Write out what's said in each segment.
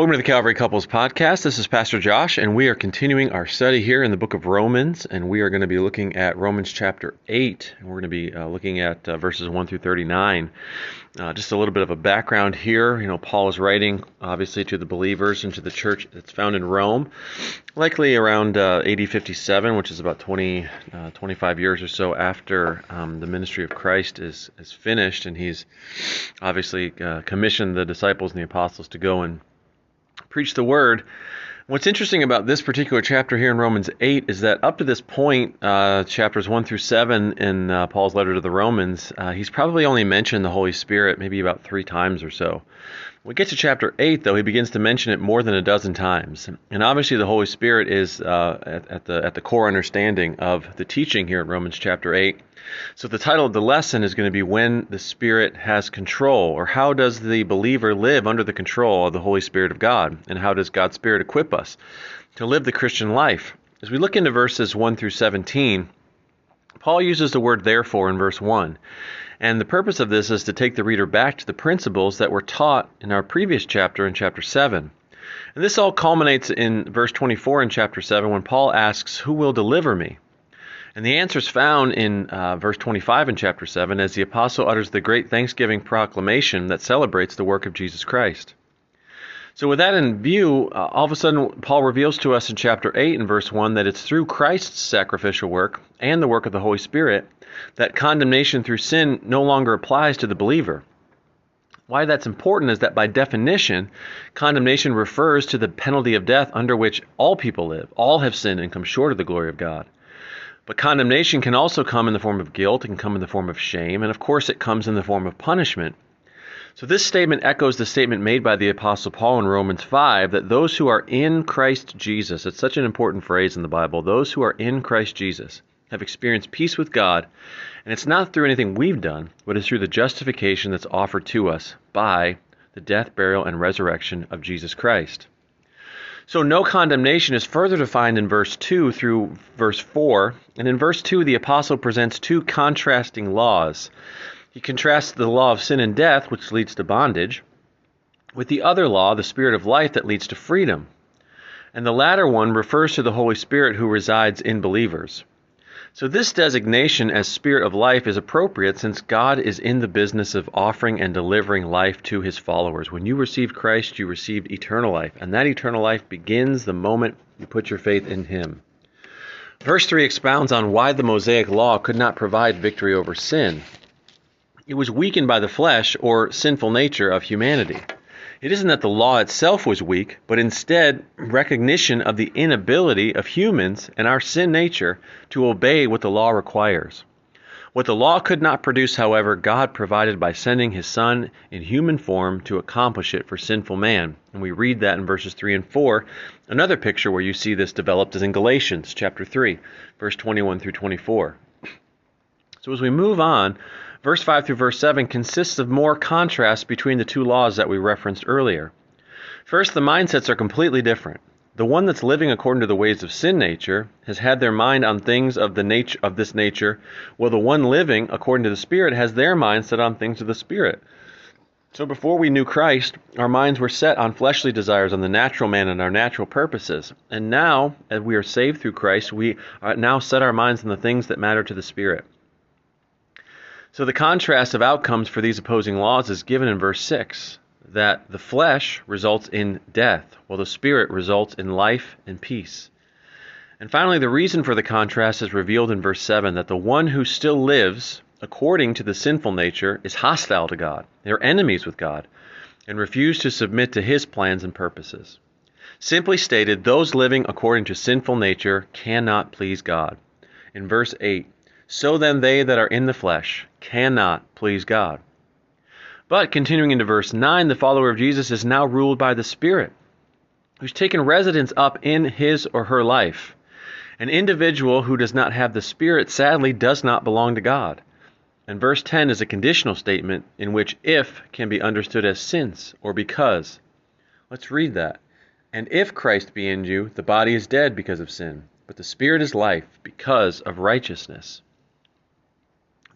Welcome to the Calvary Couples Podcast. This is Pastor Josh, and we are continuing our study here in the book of Romans, and we are going to be looking at Romans chapter 8, and we're going to be uh, looking at uh, verses 1 through 39. Uh, just a little bit of a background here. You know, Paul is writing, obviously, to the believers and to the church that's found in Rome, likely around uh, AD 57, which is about 20, uh, 25 years or so after um, the ministry of Christ is, is finished, and he's obviously uh, commissioned the disciples and the apostles to go and preach the word. What's interesting about this particular chapter here in Romans 8 is that up to this point, uh, chapters 1 through 7 in uh, Paul's letter to the Romans, uh, he's probably only mentioned the Holy Spirit maybe about three times or so. When we get to chapter 8, though, he begins to mention it more than a dozen times. And obviously, the Holy Spirit is uh, at, at, the, at the core understanding of the teaching here in Romans chapter 8. So the title of the lesson is going to be When the Spirit Has Control, or How Does the Believer Live Under the Control of the Holy Spirit of God? And how does God's Spirit equip us to live the Christian life? As we look into verses 1 through 17, Paul uses the word therefore in verse 1. And the purpose of this is to take the reader back to the principles that were taught in our previous chapter in chapter 7. And this all culminates in verse 24 in chapter 7 when Paul asks, Who will deliver me? And the answer is found in uh, verse 25 in chapter 7 as the apostle utters the great thanksgiving proclamation that celebrates the work of Jesus Christ. So, with that in view, uh, all of a sudden, Paul reveals to us in chapter 8 and verse 1 that it's through Christ's sacrificial work and the work of the Holy Spirit that condemnation through sin no longer applies to the believer. Why that's important is that by definition, condemnation refers to the penalty of death under which all people live. All have sinned and come short of the glory of God. But condemnation can also come in the form of guilt, it can come in the form of shame, and of course it comes in the form of punishment. So this statement echoes the statement made by the Apostle Paul in Romans 5 that those who are in Christ Jesus, it's such an important phrase in the Bible, those who are in Christ Jesus have experienced peace with God, and it's not through anything we've done, but it's through the justification that's offered to us by the death, burial, and resurrection of Jesus Christ. So no condemnation is further defined in verse 2 through verse 4. And in verse 2, the apostle presents two contrasting laws. He contrasts the law of sin and death, which leads to bondage, with the other law, the spirit of life, that leads to freedom. And the latter one refers to the Holy Spirit who resides in believers. So, this designation as Spirit of life is appropriate since God is in the business of offering and delivering life to his followers. When you received Christ, you received eternal life, and that eternal life begins the moment you put your faith in him. Verse 3 expounds on why the Mosaic law could not provide victory over sin. It was weakened by the flesh or sinful nature of humanity. It isn't that the law itself was weak, but instead recognition of the inability of humans and our sin nature to obey what the law requires. What the law could not produce, however, God provided by sending his Son in human form to accomplish it for sinful man. And we read that in verses 3 and 4. Another picture where you see this developed is in Galatians chapter 3, verse 21 through 24. So as we move on, Verse 5 through verse 7 consists of more contrast between the two laws that we referenced earlier. First, the mindsets are completely different. The one that's living according to the ways of sin nature has had their mind on things of the nature of this nature, while the one living according to the Spirit has their mind set on things of the Spirit. So before we knew Christ, our minds were set on fleshly desires, on the natural man and our natural purposes. And now, as we are saved through Christ, we uh, now set our minds on the things that matter to the Spirit. So the contrast of outcomes for these opposing laws is given in verse 6 that the flesh results in death, while the spirit results in life and peace. And finally, the reason for the contrast is revealed in verse 7 that the one who still lives according to the sinful nature is hostile to God. They're enemies with God and refuse to submit to his plans and purposes. Simply stated, those living according to sinful nature cannot please God. In verse 8, so then they that are in the flesh cannot please God. But continuing into verse 9, the follower of Jesus is now ruled by the Spirit, who's taken residence up in his or her life. An individual who does not have the Spirit sadly does not belong to God. And verse 10 is a conditional statement in which if can be understood as since or because. Let's read that. And if Christ be in you, the body is dead because of sin, but the Spirit is life because of righteousness.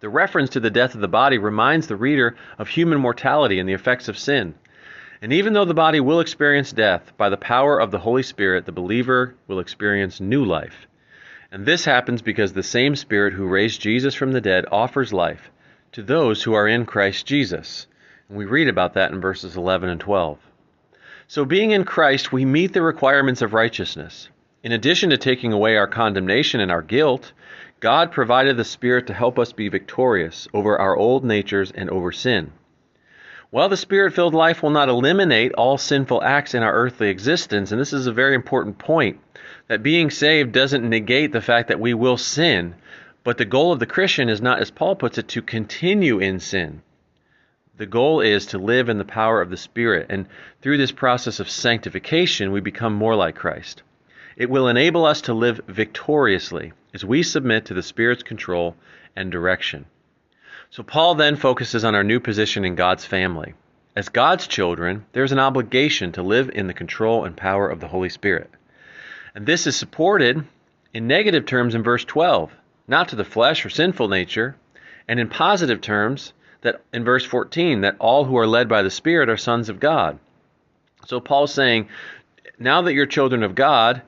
The reference to the death of the body reminds the reader of human mortality and the effects of sin. And even though the body will experience death, by the power of the Holy Spirit, the believer will experience new life. And this happens because the same Spirit who raised Jesus from the dead offers life to those who are in Christ Jesus. And we read about that in verses 11 and 12. So, being in Christ, we meet the requirements of righteousness. In addition to taking away our condemnation and our guilt, God provided the Spirit to help us be victorious over our old natures and over sin. While the Spirit filled life will not eliminate all sinful acts in our earthly existence, and this is a very important point, that being saved doesn't negate the fact that we will sin, but the goal of the Christian is not, as Paul puts it, to continue in sin. The goal is to live in the power of the Spirit, and through this process of sanctification, we become more like Christ. It will enable us to live victoriously as we submit to the Spirit's control and direction. So, Paul then focuses on our new position in God's family. As God's children, there is an obligation to live in the control and power of the Holy Spirit. And this is supported in negative terms in verse 12, not to the flesh or sinful nature, and in positive terms, that in verse 14 that all who are led by the Spirit are sons of God. So Paul's saying, now that you're children of God,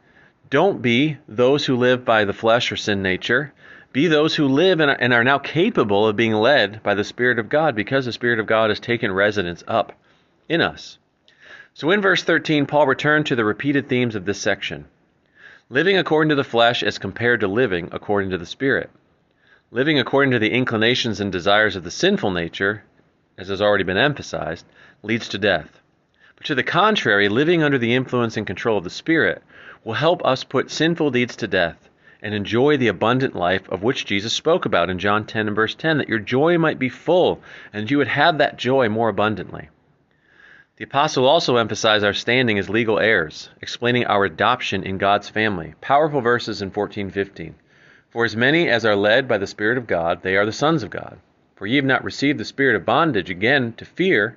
don't be those who live by the flesh or sin nature. Be those who live and are now capable of being led by the Spirit of God because the Spirit of God has taken residence up in us. So in verse 13, Paul returned to the repeated themes of this section living according to the flesh as compared to living according to the Spirit. Living according to the inclinations and desires of the sinful nature, as has already been emphasized, leads to death. But to the contrary, living under the influence and control of the Spirit will help us put sinful deeds to death and enjoy the abundant life of which Jesus spoke about in John 10 and verse 10, that your joy might be full and you would have that joy more abundantly. The apostle also emphasized our standing as legal heirs, explaining our adoption in God's family. Powerful verses in 14:15. For as many as are led by the Spirit of God, they are the sons of God. For ye have not received the spirit of bondage again to fear,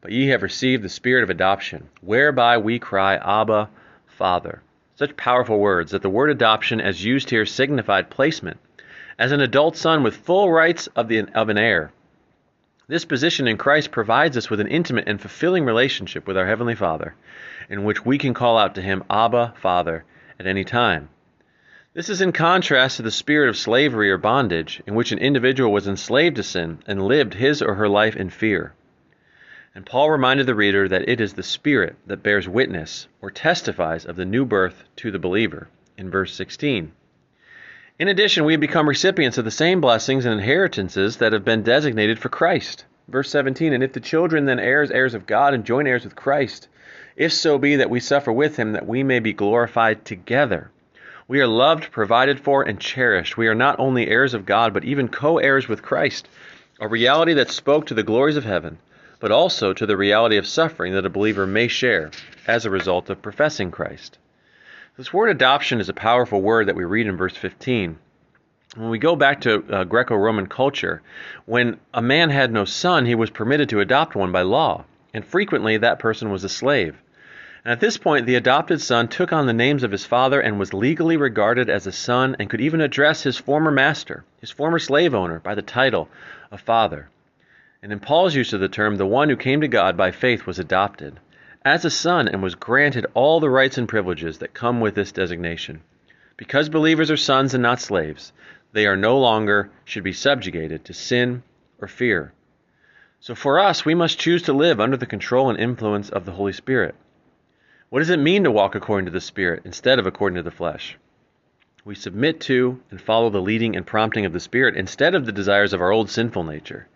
but ye have received the spirit of adoption, whereby we cry, Abba, Father. Such powerful words that the word adoption, as used here, signified placement as an adult son with full rights of, the, of an heir. This position in Christ provides us with an intimate and fulfilling relationship with our Heavenly Father, in which we can call out to Him, Abba, Father, at any time. This is in contrast to the spirit of slavery or bondage, in which an individual was enslaved to sin and lived his or her life in fear. And Paul reminded the reader that it is the Spirit that bears witness or testifies of the new birth to the believer in verse 16. In addition, we have become recipients of the same blessings and inheritances that have been designated for Christ. Verse 17, and if the children then heirs, heirs of God, and joint heirs with Christ, if so be that we suffer with him, that we may be glorified together. We are loved, provided for, and cherished. We are not only heirs of God, but even co heirs with Christ, a reality that spoke to the glories of heaven, but also to the reality of suffering that a believer may share as a result of professing Christ. This word adoption is a powerful word that we read in verse 15. When we go back to uh, Greco Roman culture, when a man had no son, he was permitted to adopt one by law, and frequently that person was a slave. And at this point, the adopted son took on the names of his father and was legally regarded as a son and could even address his former master, his former slave owner, by the title of father. And in Paul's use of the term, the one who came to God by faith was adopted as a son and was granted all the rights and privileges that come with this designation. Because believers are sons and not slaves, they are no longer should be subjugated to sin or fear. So for us, we must choose to live under the control and influence of the Holy Spirit. What does it mean to walk according to the Spirit instead of according to the flesh? We submit to and follow the leading and prompting of the Spirit instead of the desires of our old sinful nature.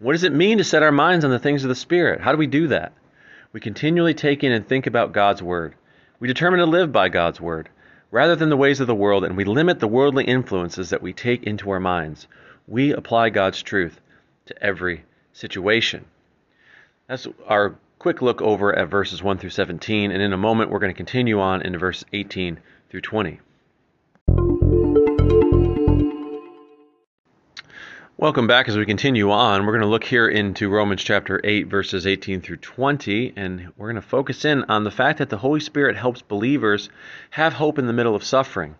What does it mean to set our minds on the things of the Spirit? How do we do that? We continually take in and think about God's Word. We determine to live by God's Word rather than the ways of the world, and we limit the worldly influences that we take into our minds. We apply God's truth to every situation. That's our quick look over at verses 1 through 17, and in a moment we're going to continue on into verse 18 through 20. Welcome back as we continue on. We're going to look here into Romans chapter 8, verses 18 through 20, and we're going to focus in on the fact that the Holy Spirit helps believers have hope in the middle of suffering.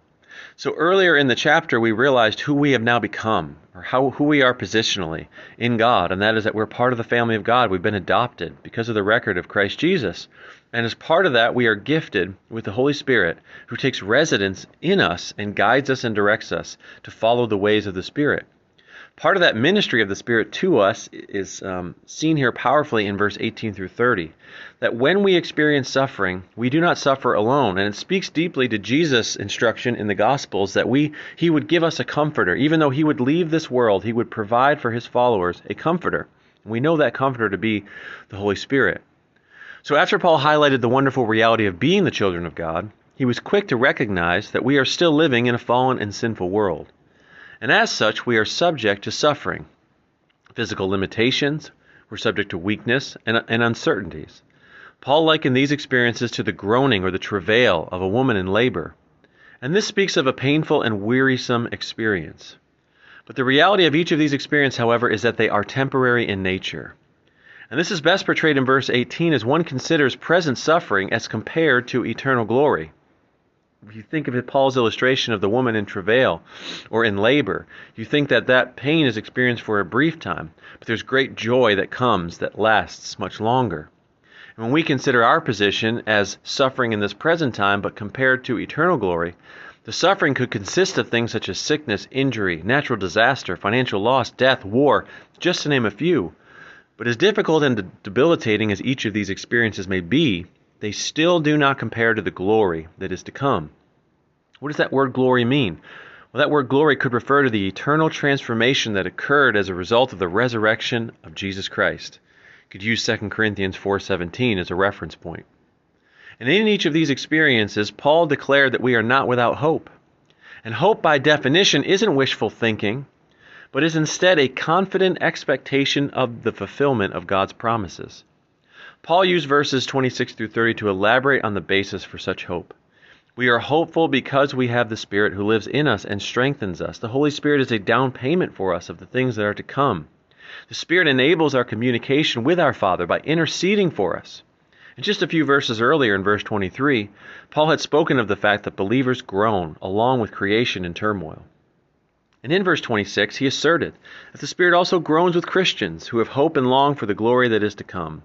So earlier in the chapter, we realized who we have now become, or how who we are positionally in God, and that is that we're part of the family of God. We've been adopted because of the record of Christ Jesus. And as part of that, we are gifted with the Holy Spirit who takes residence in us and guides us and directs us to follow the ways of the Spirit. Part of that ministry of the Spirit to us is um, seen here powerfully in verse 18 through 30. That when we experience suffering, we do not suffer alone. And it speaks deeply to Jesus' instruction in the Gospels that we, he would give us a comforter. Even though he would leave this world, he would provide for his followers a comforter. And We know that comforter to be the Holy Spirit. So after Paul highlighted the wonderful reality of being the children of God, he was quick to recognize that we are still living in a fallen and sinful world and as such, we are subject to suffering, physical limitations, we're subject to weakness and, and uncertainties. Paul likened these experiences to the groaning or the travail of a woman in labor. And this speaks of a painful and wearisome experience. But the reality of each of these experiences, however, is that they are temporary in nature. And this is best portrayed in verse 18 as one considers present suffering as compared to eternal glory if you think of Paul's illustration of the woman in travail or in labor, you think that that pain is experienced for a brief time, but there's great joy that comes that lasts much longer. And when we consider our position as suffering in this present time, but compared to eternal glory, the suffering could consist of things such as sickness, injury, natural disaster, financial loss, death, war, just to name a few. But as difficult and debilitating as each of these experiences may be, they still do not compare to the glory that is to come. What does that word glory mean? Well, that word glory could refer to the eternal transformation that occurred as a result of the resurrection of Jesus Christ. You could use 2 Corinthians 4:17 as a reference point. And in each of these experiences, Paul declared that we are not without hope. And hope by definition isn't wishful thinking, but is instead a confident expectation of the fulfillment of God's promises. Paul used verses 26 through 30 to elaborate on the basis for such hope. We are hopeful because we have the Spirit who lives in us and strengthens us. The Holy Spirit is a down payment for us of the things that are to come. The Spirit enables our communication with our Father by interceding for us. And just a few verses earlier in verse 23, Paul had spoken of the fact that believers groan along with creation in turmoil. And in verse 26, he asserted that the Spirit also groans with Christians who have hope and long for the glory that is to come.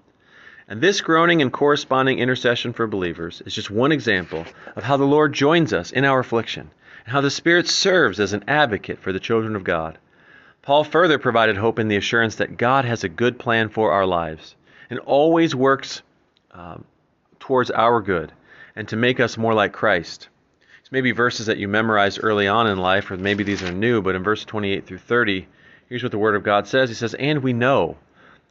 And this groaning and corresponding intercession for believers is just one example of how the Lord joins us in our affliction and how the Spirit serves as an advocate for the children of God. Paul further provided hope in the assurance that God has a good plan for our lives and always works um, towards our good and to make us more like Christ. It's maybe verses that you memorized early on in life, or maybe these are new, but in verse 28 through 30, here's what the Word of God says He says, And we know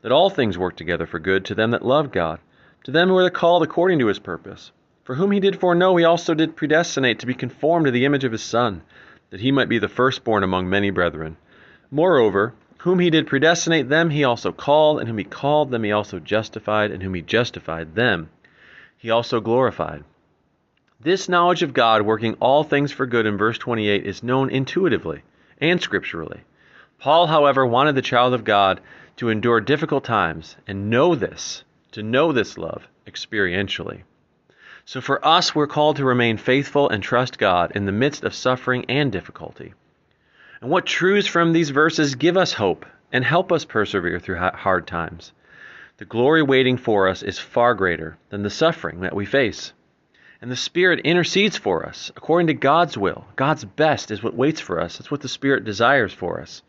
that all things work together for good to them that love God, to them who are called according to his purpose. For whom he did foreknow, he also did predestinate to be conformed to the image of his Son, that he might be the firstborn among many brethren. Moreover, whom he did predestinate, them he also called, and whom he called, them he also justified, and whom he justified, them he also glorified. This knowledge of God working all things for good in verse 28 is known intuitively and scripturally. Paul, however, wanted the child of God to endure difficult times and know this, to know this love experientially. So for us, we're called to remain faithful and trust God in the midst of suffering and difficulty. And what truths from these verses give us hope and help us persevere through hard times? The glory waiting for us is far greater than the suffering that we face. And the Spirit intercedes for us according to God's will. God's best is what waits for us. It's what the Spirit desires for us.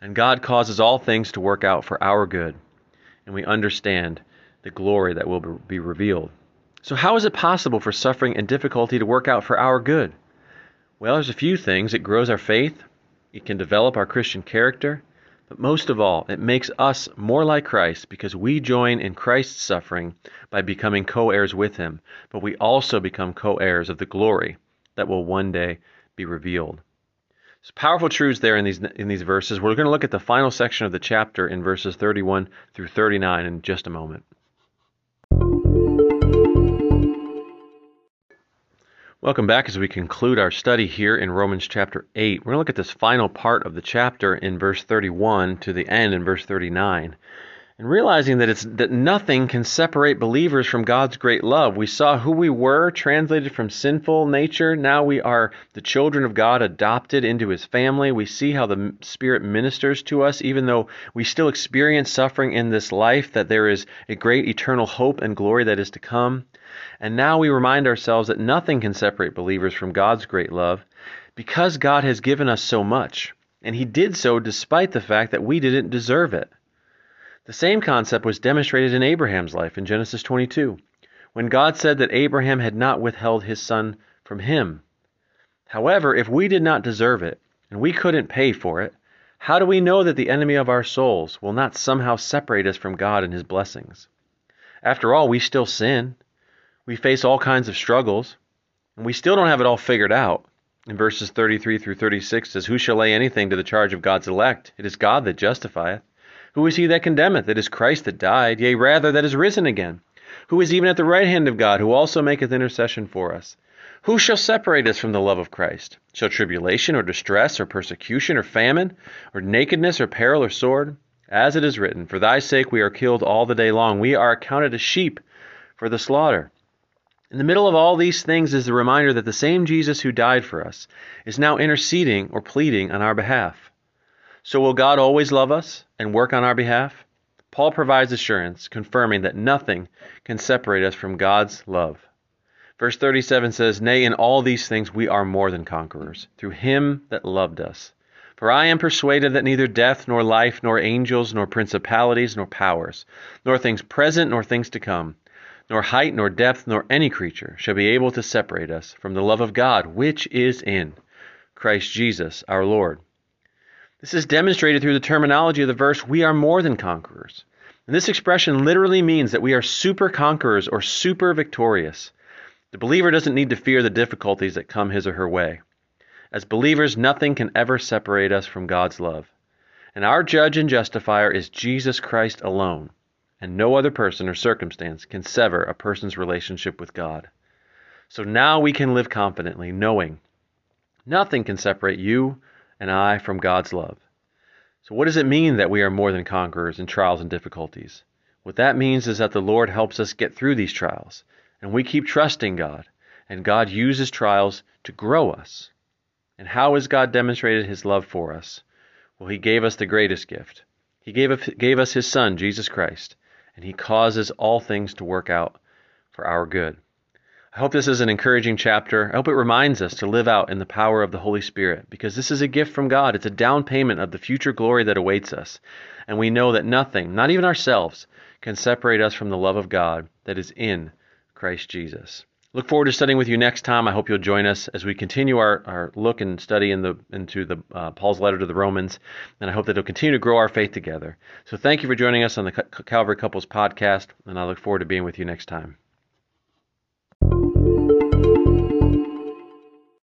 And God causes all things to work out for our good, and we understand the glory that will be revealed. So, how is it possible for suffering and difficulty to work out for our good? Well, there's a few things. It grows our faith, it can develop our Christian character, but most of all, it makes us more like Christ because we join in Christ's suffering by becoming co heirs with him, but we also become co heirs of the glory that will one day be revealed. There's powerful truths there in these in these verses. We're going to look at the final section of the chapter in verses 31 through 39 in just a moment. Welcome back as we conclude our study here in Romans chapter 8. We're going to look at this final part of the chapter in verse 31 to the end in verse 39. And realizing that it's that nothing can separate believers from God's great love. We saw who we were translated from sinful nature. Now we are the children of God adopted into his family. We see how the spirit ministers to us even though we still experience suffering in this life that there is a great eternal hope and glory that is to come. And now we remind ourselves that nothing can separate believers from God's great love because God has given us so much. And he did so despite the fact that we didn't deserve it. The same concept was demonstrated in Abraham's life in Genesis 22, when God said that Abraham had not withheld his son from him. However, if we did not deserve it, and we couldn't pay for it, how do we know that the enemy of our souls will not somehow separate us from God and his blessings? After all, we still sin. We face all kinds of struggles, and we still don't have it all figured out. In verses 33 through 36 says, Who shall lay anything to the charge of God's elect? It is God that justifieth. Who is he that condemneth? It is Christ that died, yea, rather, that is risen again, who is even at the right hand of God, who also maketh intercession for us. Who shall separate us from the love of Christ? Shall tribulation, or distress, or persecution, or famine, or nakedness, or peril, or sword? As it is written, For thy sake we are killed all the day long, we are accounted as sheep for the slaughter. In the middle of all these things is the reminder that the same Jesus who died for us is now interceding or pleading on our behalf. So will God always love us and work on our behalf? Paul provides assurance, confirming that nothing can separate us from God's love. Verse 37 says, Nay, in all these things we are more than conquerors, through him that loved us. For I am persuaded that neither death, nor life, nor angels, nor principalities, nor powers, nor things present, nor things to come, nor height, nor depth, nor any creature shall be able to separate us from the love of God, which is in Christ Jesus our Lord. This is demonstrated through the terminology of the verse, we are more than conquerors. And this expression literally means that we are super conquerors or super victorious. The believer doesn't need to fear the difficulties that come his or her way. As believers, nothing can ever separate us from God's love. And our judge and justifier is Jesus Christ alone, and no other person or circumstance can sever a person's relationship with God. So now we can live confidently, knowing nothing can separate you and I from God's love. So, what does it mean that we are more than conquerors in trials and difficulties? What that means is that the Lord helps us get through these trials, and we keep trusting God, and God uses trials to grow us. And how has God demonstrated his love for us? Well, he gave us the greatest gift. He gave, gave us his Son, Jesus Christ, and he causes all things to work out for our good. I hope this is an encouraging chapter. I hope it reminds us to live out in the power of the Holy Spirit because this is a gift from God. It's a down payment of the future glory that awaits us. And we know that nothing, not even ourselves, can separate us from the love of God that is in Christ Jesus. Look forward to studying with you next time. I hope you'll join us as we continue our, our look and study in the, into the uh, Paul's letter to the Romans, and I hope that it'll continue to grow our faith together. So thank you for joining us on the Calvary Couples podcast, and I look forward to being with you next time.